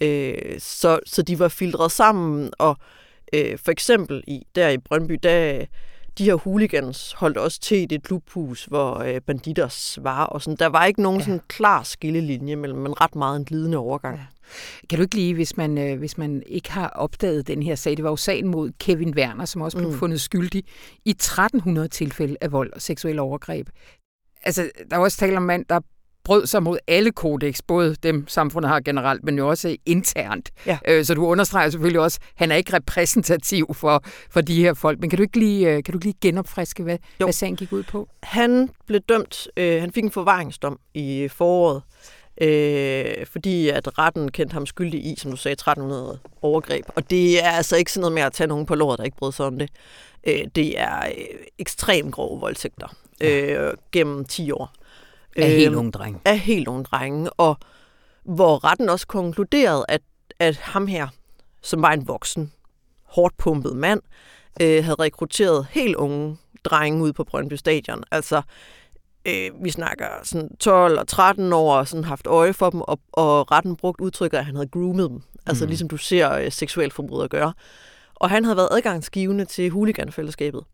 Øh, så, så de var filtreret sammen, og øh, for eksempel i, der i Brøndby, der de her hooligans holdt også til i det klubhus, hvor øh, banditers var. Og sådan. Der var ikke nogen ja. sådan klar skillelinje mellem, men ret meget en glidende overgang. Ja. Kan du ikke lige, hvis man, øh, hvis man ikke har opdaget den her sag, det var jo sagen mod Kevin Werner, som også blev mm. fundet skyldig i 1300 tilfælde af vold og seksuel overgreb. Altså, der er også tale om mand, der brød sig mod alle kodex, både dem samfundet har generelt, men jo også internt. Ja. Øh, så du understreger selvfølgelig også, at han er ikke repræsentativ for, for de her folk. Men kan du ikke lige, øh, kan du lige genopfriske, hvad, hvad sagen gik ud på? Han blev dømt, øh, han fik en forvaringsdom i foråret, øh, fordi at retten kendte ham skyldig i, som du sagde, 1300 overgreb. Og det er altså ikke sådan noget med at tage nogen på låret, der ikke brød sig om det. Øh, det er øh, ekstremt grove voldtægter øh, gennem 10 år. Af helt øhm, unge drenge. Af helt unge drenge. Og hvor retten også konkluderede, at, at ham her, som var en voksen, hårdt pumpet mand, øh, havde rekrutteret helt unge drenge ud på Brøndby Stadion. Altså, øh, vi snakker sådan 12 og 13 år, og sådan haft øje for dem, og, og retten brugt udtrykket, at han havde groomet dem. Altså mm. ligesom du ser øh, seksualforbrydere gøre. Og han havde været adgangsgivende til huliganfællesskabet,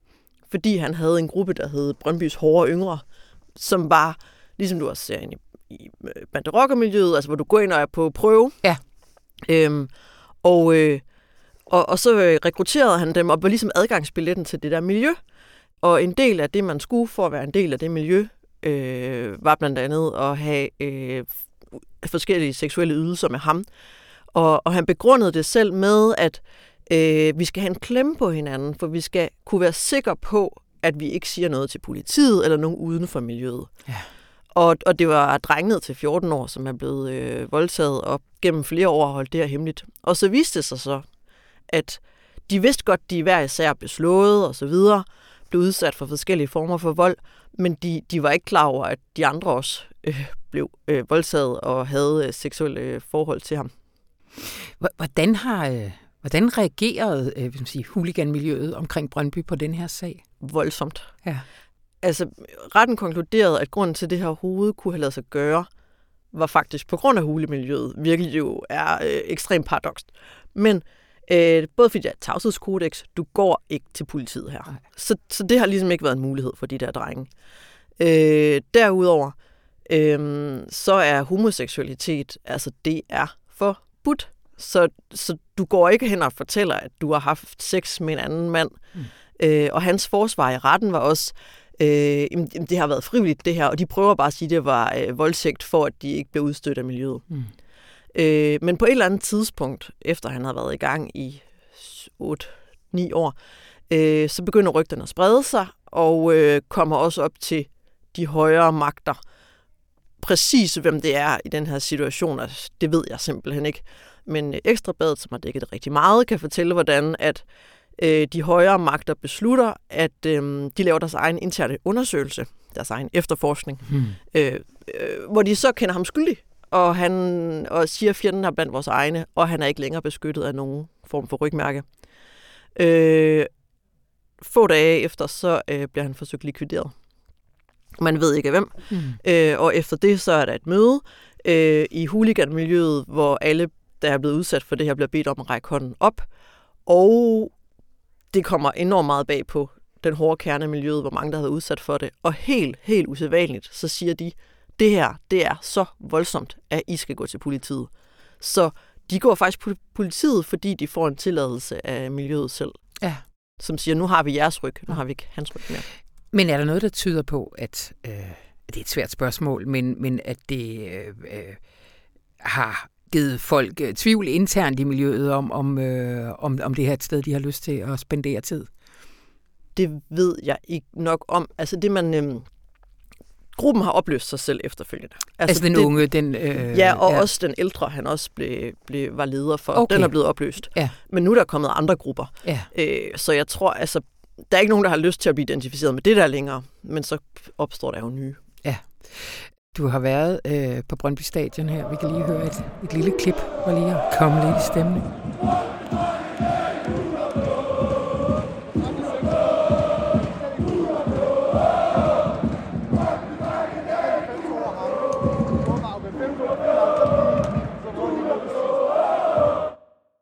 fordi han havde en gruppe, der hed Brøndbys Hårde Yngre, som var ligesom du også ser ind i, i øh, banderockermiljøet, altså hvor du går ind og er på prøve. Ja. Øhm, og, øh, og, og så øh, rekrutterede han dem og var ligesom adgangsbilletten til det der miljø. Og en del af det, man skulle for at være en del af det miljø, øh, var blandt andet at have øh, forskellige seksuelle ydelser med ham. Og, og han begrundede det selv med, at øh, vi skal have en klemme på hinanden, for vi skal kunne være sikre på, at vi ikke siger noget til politiet eller nogen uden for miljøet. Ja. Og, og det var drenget til 14 år, som er blevet øh, voldtaget, og gennem flere år holdt det her hemmeligt. Og så viste det sig så, at de vidste godt, de hver især blev slået og så videre, blev udsat for forskellige former for vold, men de, de var ikke klar over, at de andre også øh, blev øh, voldtaget og havde øh, seksuelle øh, forhold til ham. Hvordan har øh, hvordan reagerede øh, sige, huliganmiljøet omkring Brøndby på den her sag? Voldsomt. Ja altså, retten konkluderede, at grunden til, at det her hoved kunne have lavet sig gøre, var faktisk på grund af hulemiljøet, virkelig jo er øh, ekstremt paradokst. Men øh, både fordi det er tavshedskodex, du går ikke til politiet her. Så, så det har ligesom ikke været en mulighed for de der drenge. Øh, derudover, øh, så er homoseksualitet, altså det er forbudt. Så, så du går ikke hen og fortæller, at du har haft sex med en anden mand. Mm. Øh, og hans forsvar i retten var også, øh, jamen, det har været frivilligt det her, og de prøver bare at sige, at det var øh, voldsægt for, at de ikke blev udstødt af miljøet. Mm. Øh, men på et eller andet tidspunkt, efter han har været i gang i 8-9 år, øh, så begynder rygterne at sprede sig, og øh, kommer også op til de højere magter. Præcis hvem det er i den her situation, altså, det ved jeg simpelthen ikke. Men Ekstrabladet, som har dækket det rigtig meget, kan fortælle, hvordan at øh, de højere magter beslutter, at øh, de laver deres egen interne undersøgelse, deres egen efterforskning, hmm. øh, øh, hvor de så kender ham skyldig, og han og siger, at fjenden er blandt vores egne, og han er ikke længere beskyttet af nogen form for rygmærke. Øh, få dage efter, så øh, bliver han forsøgt likvideret. Man ved ikke af hvem. Hmm. Øh, og efter det, så er der et møde øh, i huliganmiljøet, hvor alle, der er blevet udsat for det her, bliver bedt om at række hånden op. Og det kommer enormt meget bag på den hårde kerne af miljøet, hvor mange der har været udsat for det. Og helt, helt usædvanligt, så siger de, det her, det er så voldsomt, at I skal gå til politiet. Så de går faktisk på politiet, fordi de får en tilladelse af miljøet selv. Ja. Som siger, nu har vi jeres ryg, nu har vi ikke hans ryg mere. Men er der noget, der tyder på, at øh, det er et svært spørgsmål, men, men at det øh, øh, har givet folk øh, tvivl internt i miljøet om, om, øh, om, om det her et sted, de har lyst til at spendere tid? Det ved jeg ikke nok om. Altså det man... Øh, gruppen har opløst sig selv efterfølgende. Altså, altså den det, unge, den... Øh, ja, og ja. også den ældre, han også blev, blev, var leder for. Okay. Den er blevet opløst. Ja. Men nu er der kommet andre grupper. Ja. Øh, så jeg tror, altså, der er ikke nogen, der har lyst til at blive identificeret med det der længere, men så opstår der jo nye. Ja du har været øh, på Brøndby Stadion her. Vi kan lige høre et, et lille klip, hvor lige at komme lidt i stemning.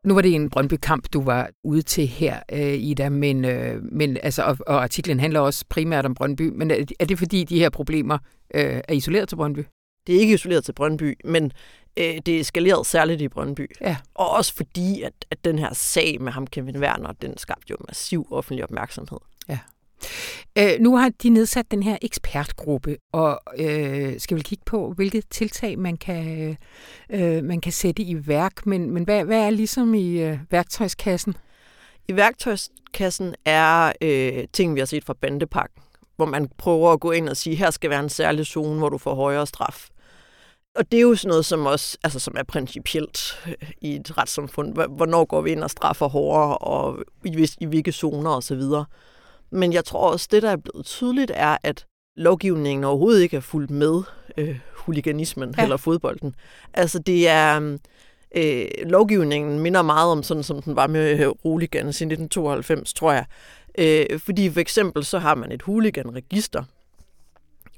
Nu var det en Brøndby-kamp, du var ude til her, øh, Ida, men, øh, men, altså, og, og artiklen handler også primært om Brøndby, men er, er det fordi de her problemer øh, er isoleret til Brøndby? Det er ikke isoleret til Brøndby, men øh, det er eskaleret særligt i Brøndby. Ja. Og også fordi, at, at den her sag med ham, Kevin Werner, den skabte jo massiv offentlig opmærksomhed. Ja. Øh, nu har de nedsat den her ekspertgruppe, og øh, skal vi kigge på, hvilke tiltag man kan, øh, man kan sætte i værk. Men, men hvad, hvad er ligesom i øh, værktøjskassen? I værktøjskassen er øh, ting, vi har set fra bandepakken, hvor man prøver at gå ind og sige, her skal være en særlig zone, hvor du får højere straf. Og det er jo sådan noget, som også altså, som er principielt øh, i et retssamfund. Hvornår går vi ind og straffer hårdere, og i, i hvilke zoner osv. Men jeg tror også, det der er blevet tydeligt, er, at lovgivningen overhovedet ikke er fuldt med øh, huliganismen ja. eller fodbolden. Altså det er... Øh, lovgivningen minder meget om sådan, som den var med hooligans i 1992, tror jeg. Øh, fordi for eksempel så har man et hooliganregister,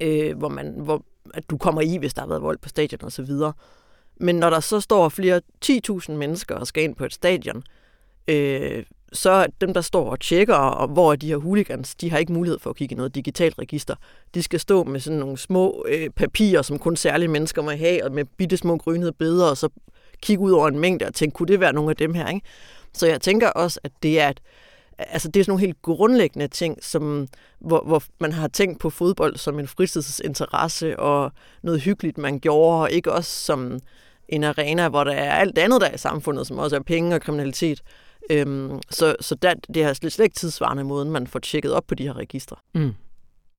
øh, hvor, man, hvor at du kommer i, hvis der har været vold på stadion og så videre. Men når der så står flere 10.000 mennesker og skal ind på et stadion, øh, så dem, der står og tjekker, og hvor er de her hooligans, de har ikke mulighed for at kigge i noget digitalt register. De skal stå med sådan nogle små øh, papirer, som kun særlige mennesker må have, og med bitte små grønede billeder, og så kigge ud over en mængde og tænke, kunne det være nogle af dem her? Ikke? Så jeg tænker også, at det er et, altså det er sådan nogle helt grundlæggende ting, som, hvor, hvor man har tænkt på fodbold som en fritidsinteresse og noget hyggeligt, man gjorde, og ikke også som en arena, hvor der er alt andet, der er i samfundet, som også er penge og kriminalitet. Øhm, så så der, det er slet, slet ikke tidsvarende måden, man får tjekket op på de her registre. Mm.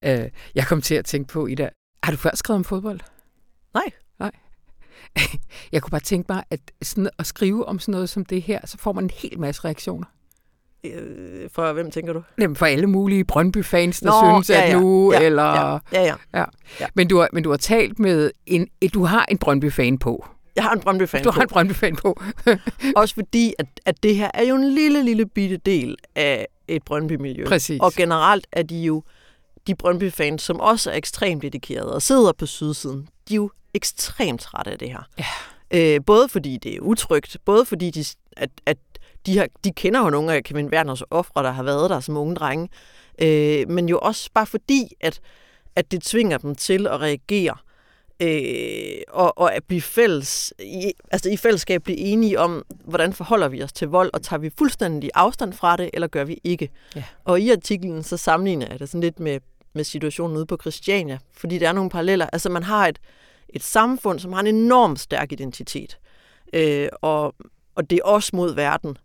Øh, jeg kom til at tænke på, Ida, har du før skrevet om fodbold? Nej. Nej. Jeg kunne bare tænke mig, at sådan at skrive om sådan noget som det her, så får man en hel masse reaktioner. Øh, for hvem tænker du? Jamen for alle mulige Brøndby-fans, der Nå, synes, ja, ja. at nu, ja, eller... Ja, ja, ja. ja. ja. Men, du har, men du har talt med en... Du har en Brøndby-fan på. Jeg har en Brøndby-fan Du har en Brøndby-fan på. Også fordi, at, at det her er jo en lille, lille bitte del af et Brøndby-miljø. Præcis. Og generelt er de jo de Brøndby-fans, som også er ekstremt dedikerede og sidder på sydsiden, de er jo ekstremt trætte af det her. Ja. Øh, både fordi det er utrygt, både fordi de, at, at de, har, de kender jo nogle af Kevin Werners ofre, der har været der som unge drenge, øh, men jo også bare fordi, at, at det tvinger dem til at reagere øh, og, og at blive fælles, i, altså i fællesskab blive enige om, hvordan forholder vi os til vold, og tager vi fuldstændig afstand fra det, eller gør vi ikke? Ja. Og i artiklen så sammenligner jeg det sådan lidt med, med situationen ude på Christiania, fordi der er nogle paralleller. Altså man har et, et samfund, som har en enorm stærk identitet, øh, og, og det er også mod verden.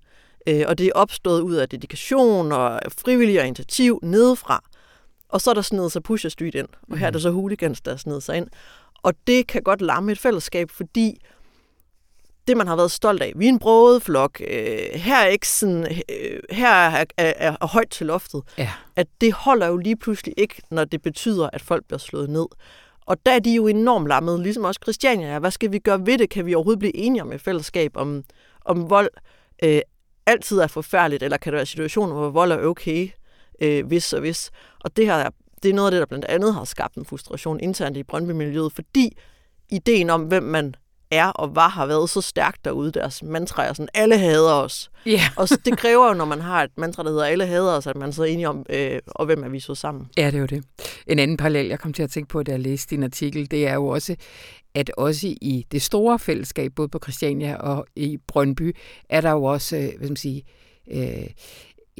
Øh, og det er opstået ud af dedikation og frivillig og initiativ nedefra. Og så er der snedet sig Pusher Street ind, og her er der så hooligans, der er snedet sig ind. Og det kan godt lamme et fællesskab, fordi det, man har været stolt af. Vi er en broget flok. Øh, her er ikke sådan, øh, her er, er, er, er højt til loftet. Ja. At det holder jo lige pludselig ikke, når det betyder, at folk bliver slået ned. Og der er de jo enormt lammet, ligesom også Christiania. Hvad skal vi gøre ved det? Kan vi overhovedet blive enige om et fællesskab, om, om vold øh, altid er forfærdeligt, eller kan der være situationer, hvor vold er okay, øh, hvis og hvis. Og det her det er noget af det, der blandt andet har skabt en frustration internt i Brøndby-miljøet, fordi ideen om, hvem man er og hvad har været så stærkt derude, deres mantra er sådan, alle hader os. Yeah. og så, det kræver jo, når man har et mantra, der hedder, alle hader os, at man så er enige om, øh, og hvem er vi så sammen. Ja, det er jo det. En anden parallel, jeg kom til at tænke på, da jeg læste din artikel, det er jo også, at også i det store fællesskab, både på Christiania og i Brøndby, er der jo også, øh, hvad skal man sige, øh,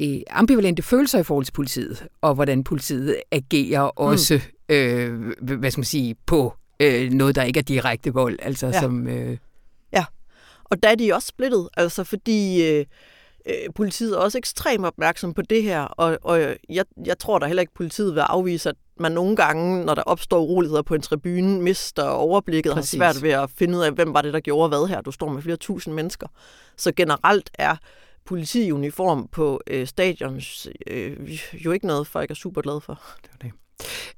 øh, ambivalente følelser i forhold til politiet, og hvordan politiet agerer mm. også, mm. øh, hvad skal man sige, på øh, noget, der ikke er direkte vold. Altså ja. som... Øh... Ja, og der er de også splittet, altså fordi... Øh, øh, politiet er også ekstremt opmærksom på det her, og, og jeg, jeg tror da heller ikke, at politiet vil afvise, at man nogle gange, når der opstår uroligheder på en tribune, mister overblikket og har svært ved at finde ud af, hvem var det, der gjorde hvad her. Du står med flere tusind mennesker. Så generelt er politiuniform på øh, stadions øh, jo ikke noget, folk er super glade for. Det var det.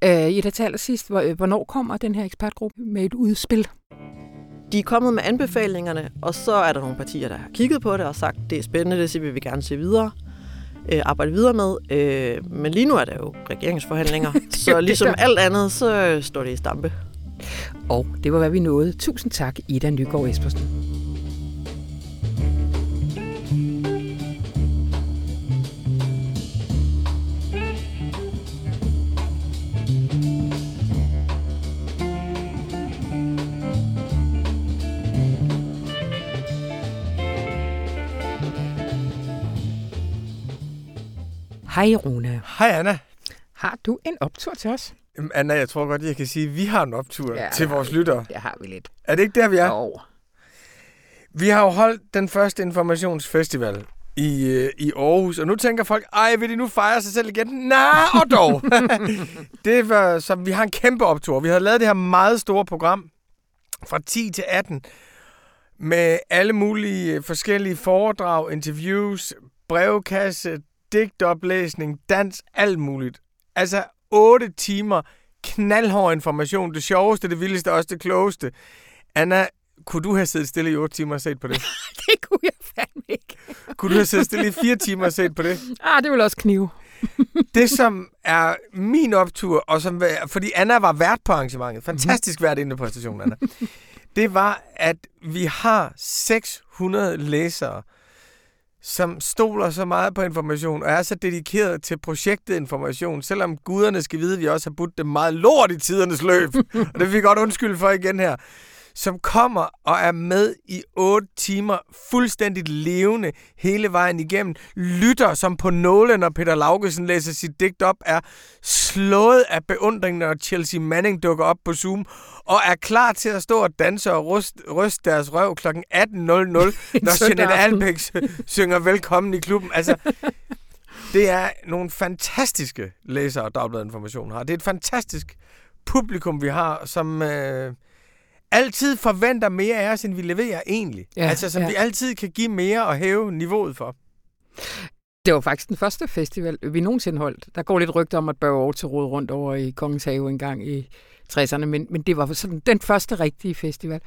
Øh, Ida, til allersidst, hvornår kommer den her ekspertgruppe med et udspil? De er kommet med anbefalingerne, og så er der nogle partier, der har kigget på det og sagt, det er spændende, det vil vi gerne se videre, øh, arbejde videre med. Øh, men lige nu er der jo regeringsforhandlinger, så ligesom alt andet, så står det i stampe. Og det var, hvad vi nåede. Tusind tak, Ida Nygaard Espersen. Hej Rune. Hej Anna. Har du en optur til os? Jamen, Anna, jeg tror godt, jeg kan sige, at vi har en optur Ja, til vores lyttere. Det har vi lidt. Er det ikke der, vi er? Jo. Vi har jo holdt den første informationsfestival i, øh, i Aarhus, og nu tænker folk, ej, vil de nu fejre sig selv igen? Nej, og dog. det var, så vi har en kæmpe optur. Vi har lavet det her meget store program fra 10 til 18 med alle mulige øh, forskellige foredrag, interviews, brevkasse, digtoplæsning, dans, alt muligt. Altså 8 timer knaldhård information. Det sjoveste, det vildeste, også det klogeste. Anna, kunne du have siddet stille i 8 timer og set på det? Det kunne jeg fandme ikke. Kunne du have siddet stille i 4 timer og set på det? Ah, det vil også knive. Det, som er min optur, og som, fordi Anna var vært på arrangementet, fantastisk vært inde på præstationen, Anna, det var, at vi har 600 læsere, som stoler så meget på information, og er så dedikeret til projektet information, selvom guderne skal vide, at vi også har budt dem meget lort i tidernes løb, og det vil vi godt undskylde for igen her, som kommer og er med i 8 timer fuldstændigt levende hele vejen igennem, lytter som på nåle, når Peter Laugesen læser sit digt op, er slået af beundring, når Chelsea Manning dukker op på Zoom, og er klar til at stå og danse og ryste, ryste deres røv kl. 18.00, når Jeanette. Albeck synger velkommen i klubben. Altså, det er nogle fantastiske læsere Dagbladet Information har. Det er et fantastisk publikum, vi har, som øh, altid forventer mere af os, end vi leverer egentlig. Ja, altså, som ja. vi altid kan give mere og hæve niveauet for. Det var faktisk den første festival, vi nogensinde holdt. Der går lidt rygter om, at Børge Aarhus rode rundt over i Kongens Have en gang i 60'erne, men, men det var sådan den første rigtige festival.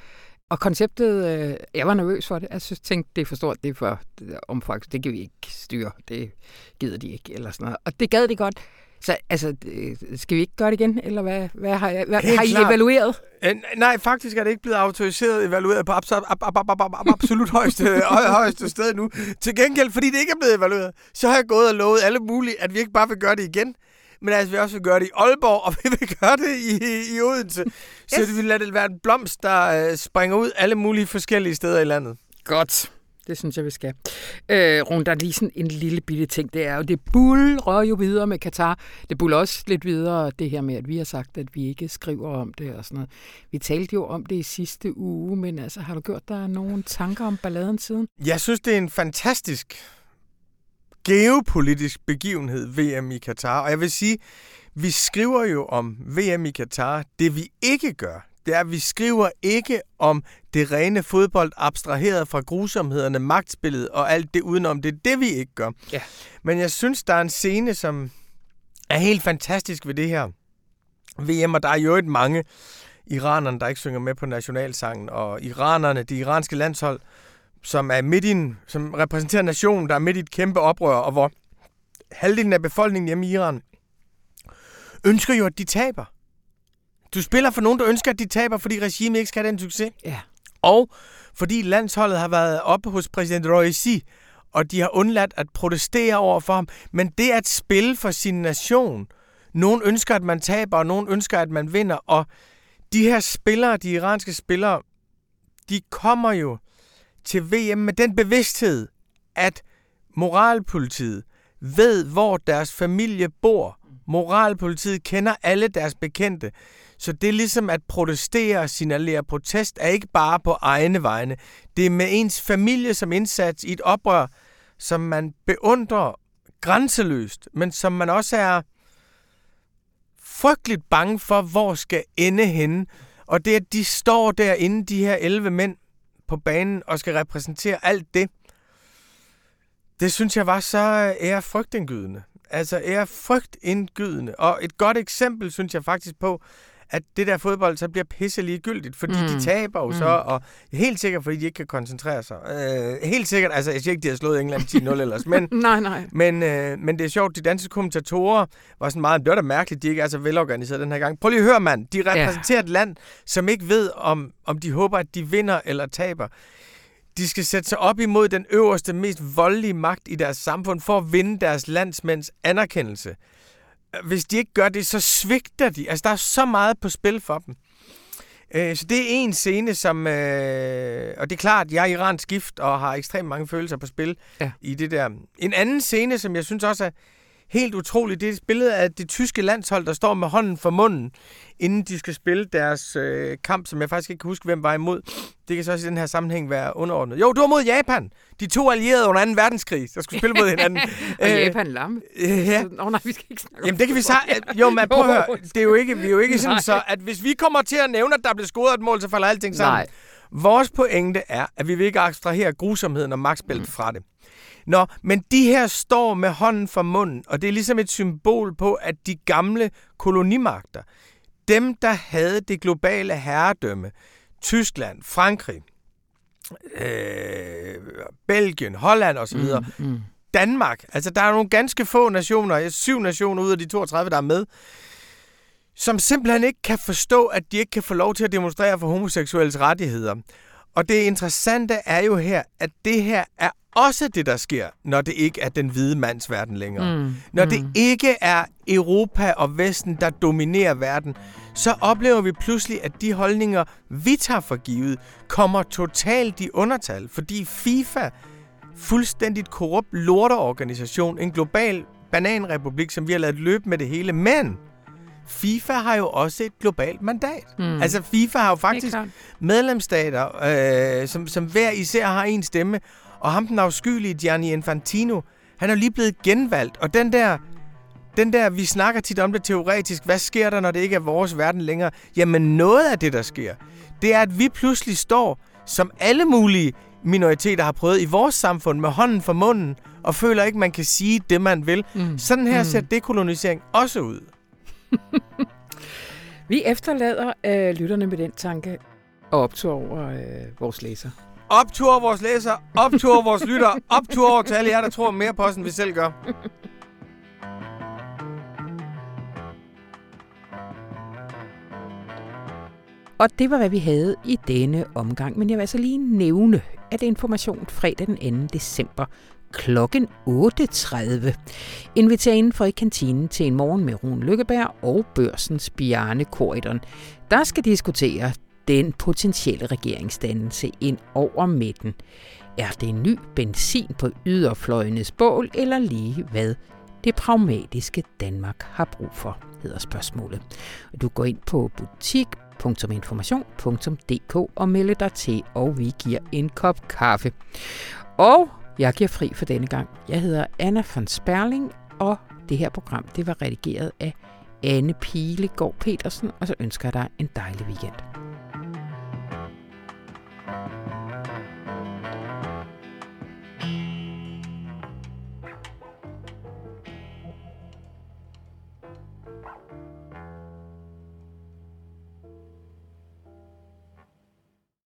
Og konceptet, øh, jeg var nervøs for det. Jeg synes, tænkte, det er for stort, det er for omfang, det kan vi ikke styre. Det gider de ikke, eller sådan noget. Og det gad de godt. Så altså, det- skal vi ikke gøre det igen, eller hvad, hvad har, jeg, hvad, Helt har I klart. evalueret? Øh, nej, faktisk er det ikke blevet autoriseret evalueret på abs- ab- ab- ab- ab- ab- absolut højeste, høj, højeste sted nu. Til gengæld, fordi det ikke er blevet evalueret, så har jeg gået og lovet alle mulige, at vi ikke bare vil gøre det igen, men altså vi også vil gøre det i Aalborg, og vi vil gøre det i, i Odense. Så Yes. det vil lade det være en blomst, der øh, springer ud alle mulige forskellige steder i landet. Godt. Det synes jeg, vi skal. Øh, Rune, der er lige sådan en lille bitte ting. Det er jo, det buller jo videre med Katar. Det buller også lidt videre, det her med, at vi har sagt, at vi ikke skriver om det og sådan noget. Vi talte jo om det i sidste uge, men altså, har du gjort dig nogle tanker om balladen siden? Jeg synes, det er en fantastisk geopolitisk begivenhed, VM i Katar. Og jeg vil sige, vi skriver jo om VM i Katar. Det vi ikke gør, det er, at vi skriver ikke om det rene fodbold abstraheret fra grusomhederne, magtspillet og alt det udenom. Det er det, vi ikke gør. Ja. Men jeg synes, der er en scene, som er helt fantastisk ved det her VM, og der er jo et mange iranerne, der ikke synger med på nationalsangen, og iranerne, det iranske landshold, som er midt i en, som repræsenterer nationen, der er midt i et kæmpe oprør, og hvor halvdelen af befolkningen hjemme i Iran ønsker jo, at de taber. Du spiller for nogen, der ønsker, at de taber, fordi regimet ikke skal have den succes. Ja. Og fordi landsholdet har været oppe hos præsident Raisi, og de har undladt at protestere over for ham. Men det at spille for sin nation, nogen ønsker, at man taber, og nogen ønsker, at man vinder. Og de her spillere, de iranske spillere, de kommer jo til VM med den bevidsthed, at moralpolitiet ved, hvor deres familie bor. Moralpolitiet kender alle deres bekendte. Så det er ligesom at protestere og signalere protest er ikke bare på egne vegne. Det er med ens familie som indsats i et oprør, som man beundrer grænseløst, men som man også er frygteligt bange for, hvor skal ende henne. Og det, at de står derinde, de her 11 mænd på banen, og skal repræsentere alt det, det synes jeg var så ærefrygtindgydende. Altså ærefrygtindgydende. Og et godt eksempel, synes jeg faktisk på, at det der fodbold så bliver pisse ligegyldigt, fordi. Mm. de taber jo mm. så, og helt sikkert, fordi de ikke kan koncentrere sig. Øh, helt sikkert, altså jeg siger ikke, de har slået England 10-0 ellers, men, Nej, nej. men, øh, men det er sjovt, de danske kommentatorer var sådan meget, det var da mærkeligt, de ikke er så velorganiseret den her gang. Prøv lige at høre, mand, de repræsenterer ja. et land, som ikke ved, om, om de håber, at de vinder eller taber. De skal sætte sig op imod den øverste, mest voldelige magt i deres samfund for at vinde deres landsmænds anerkendelse. Hvis de ikke gør det, så svigter de. Altså, der er så meget på spil for dem. Øh, Så det er en scene, som... Øh, og det er klart, jeg er iransk gift og har ekstremt mange følelser på spil Ja. i det der. En anden scene, som jeg synes også er helt utroligt. Det er et billede af det tyske landshold, der står med hånden for munden, inden de skal spille deres øh, kamp, som jeg faktisk ikke kan huske, hvem var imod. Det kan så også i den her sammenhæng være underordnet. Jo, du var mod Japan. De to allierede under 2. verdenskrig, der skulle spille mod hinanden. og øh, Japan lamme. Øh, ja. Nå, nej, vi skal ikke snakke Jamen, det kan vi så... Jo, men prøv at høre. Det er jo ikke, vi er jo ikke sådan så, at hvis vi kommer til at nævne, at der blev scoret et mål, så falder alting sammen. Nej. Vores pointe er, at vi vil ikke abstrahere grusomheden og magtspillet mm. fra det. Nå, men de her står med hånden for munden, og det er ligesom et symbol på, at de gamle kolonimagter, dem der havde det globale herredømme, Tyskland, Frankrig, øh, Belgien, Holland osv., mm, mm. Danmark, altså der er nogle ganske få nationer, syv nationer ud af de 32, der er med, som simpelthen ikke kan forstå, at de ikke kan få lov til at demonstrere for homoseksuelles rettigheder. Og det interessante er jo her, at det her er også det, der sker, når det ikke er den hvide mands verden længere. Mm. Når mm. det ikke er Europa og Vesten, der dominerer verden, så oplever vi pludselig, at de holdninger, vi tager for givet, kommer totalt i undertal, fordi FIFA, fuldstændigt korrupt lorteorganisation, en global bananrepublik, som vi har lavet løbe med det hele, men FIFA har jo også et globalt mandat. Mm. Altså FIFA har jo faktisk medlemsstater, øh, som, som hver især har en stemme, og ham den afskyelige Gianni Infantino, han er lige blevet genvalgt, og den der, den der, vi snakker tit om det teoretisk, hvad sker der, når det ikke er vores verden længere? Jamen noget af det, der sker, det er, at vi pludselig står, som alle mulige minoriteter har prøvet i vores samfund, med hånden for munden, og føler ikke, man kan sige det, man vil. Mm. Sådan her mm. ser dekolonisering også ud. vi efterlader øh, lytterne med den tanke og optur over øh, vores læser. Optur vores læser, optur vores lytter, optur over til alle jer, der tror mere på os, end vi selv gør. Og det var, hvad vi havde i denne omgang. Men jeg vil altså lige nævne, at information fredag den 2. december klokken 8.30 inviterer indenfor i kantinen til en morgen med Rune Lykkeberg og børsens Bjarne Korydon. Der skal diskutere den potentielle regeringsdannelse ind over midten. Er det en ny benzin på yderfløjenes bål, eller lige hvad det pragmatiske Danmark har brug for, hedder spørgsmålet. Du går ind på butik.information.dk og melder dig til, og vi giver en kop kaffe. Og jeg giver fri for denne gang. Jeg hedder Anna von Sperling, og det her program det var redigeret af Anne Pilegaard Petersen, og så ønsker jeg dig en dejlig weekend.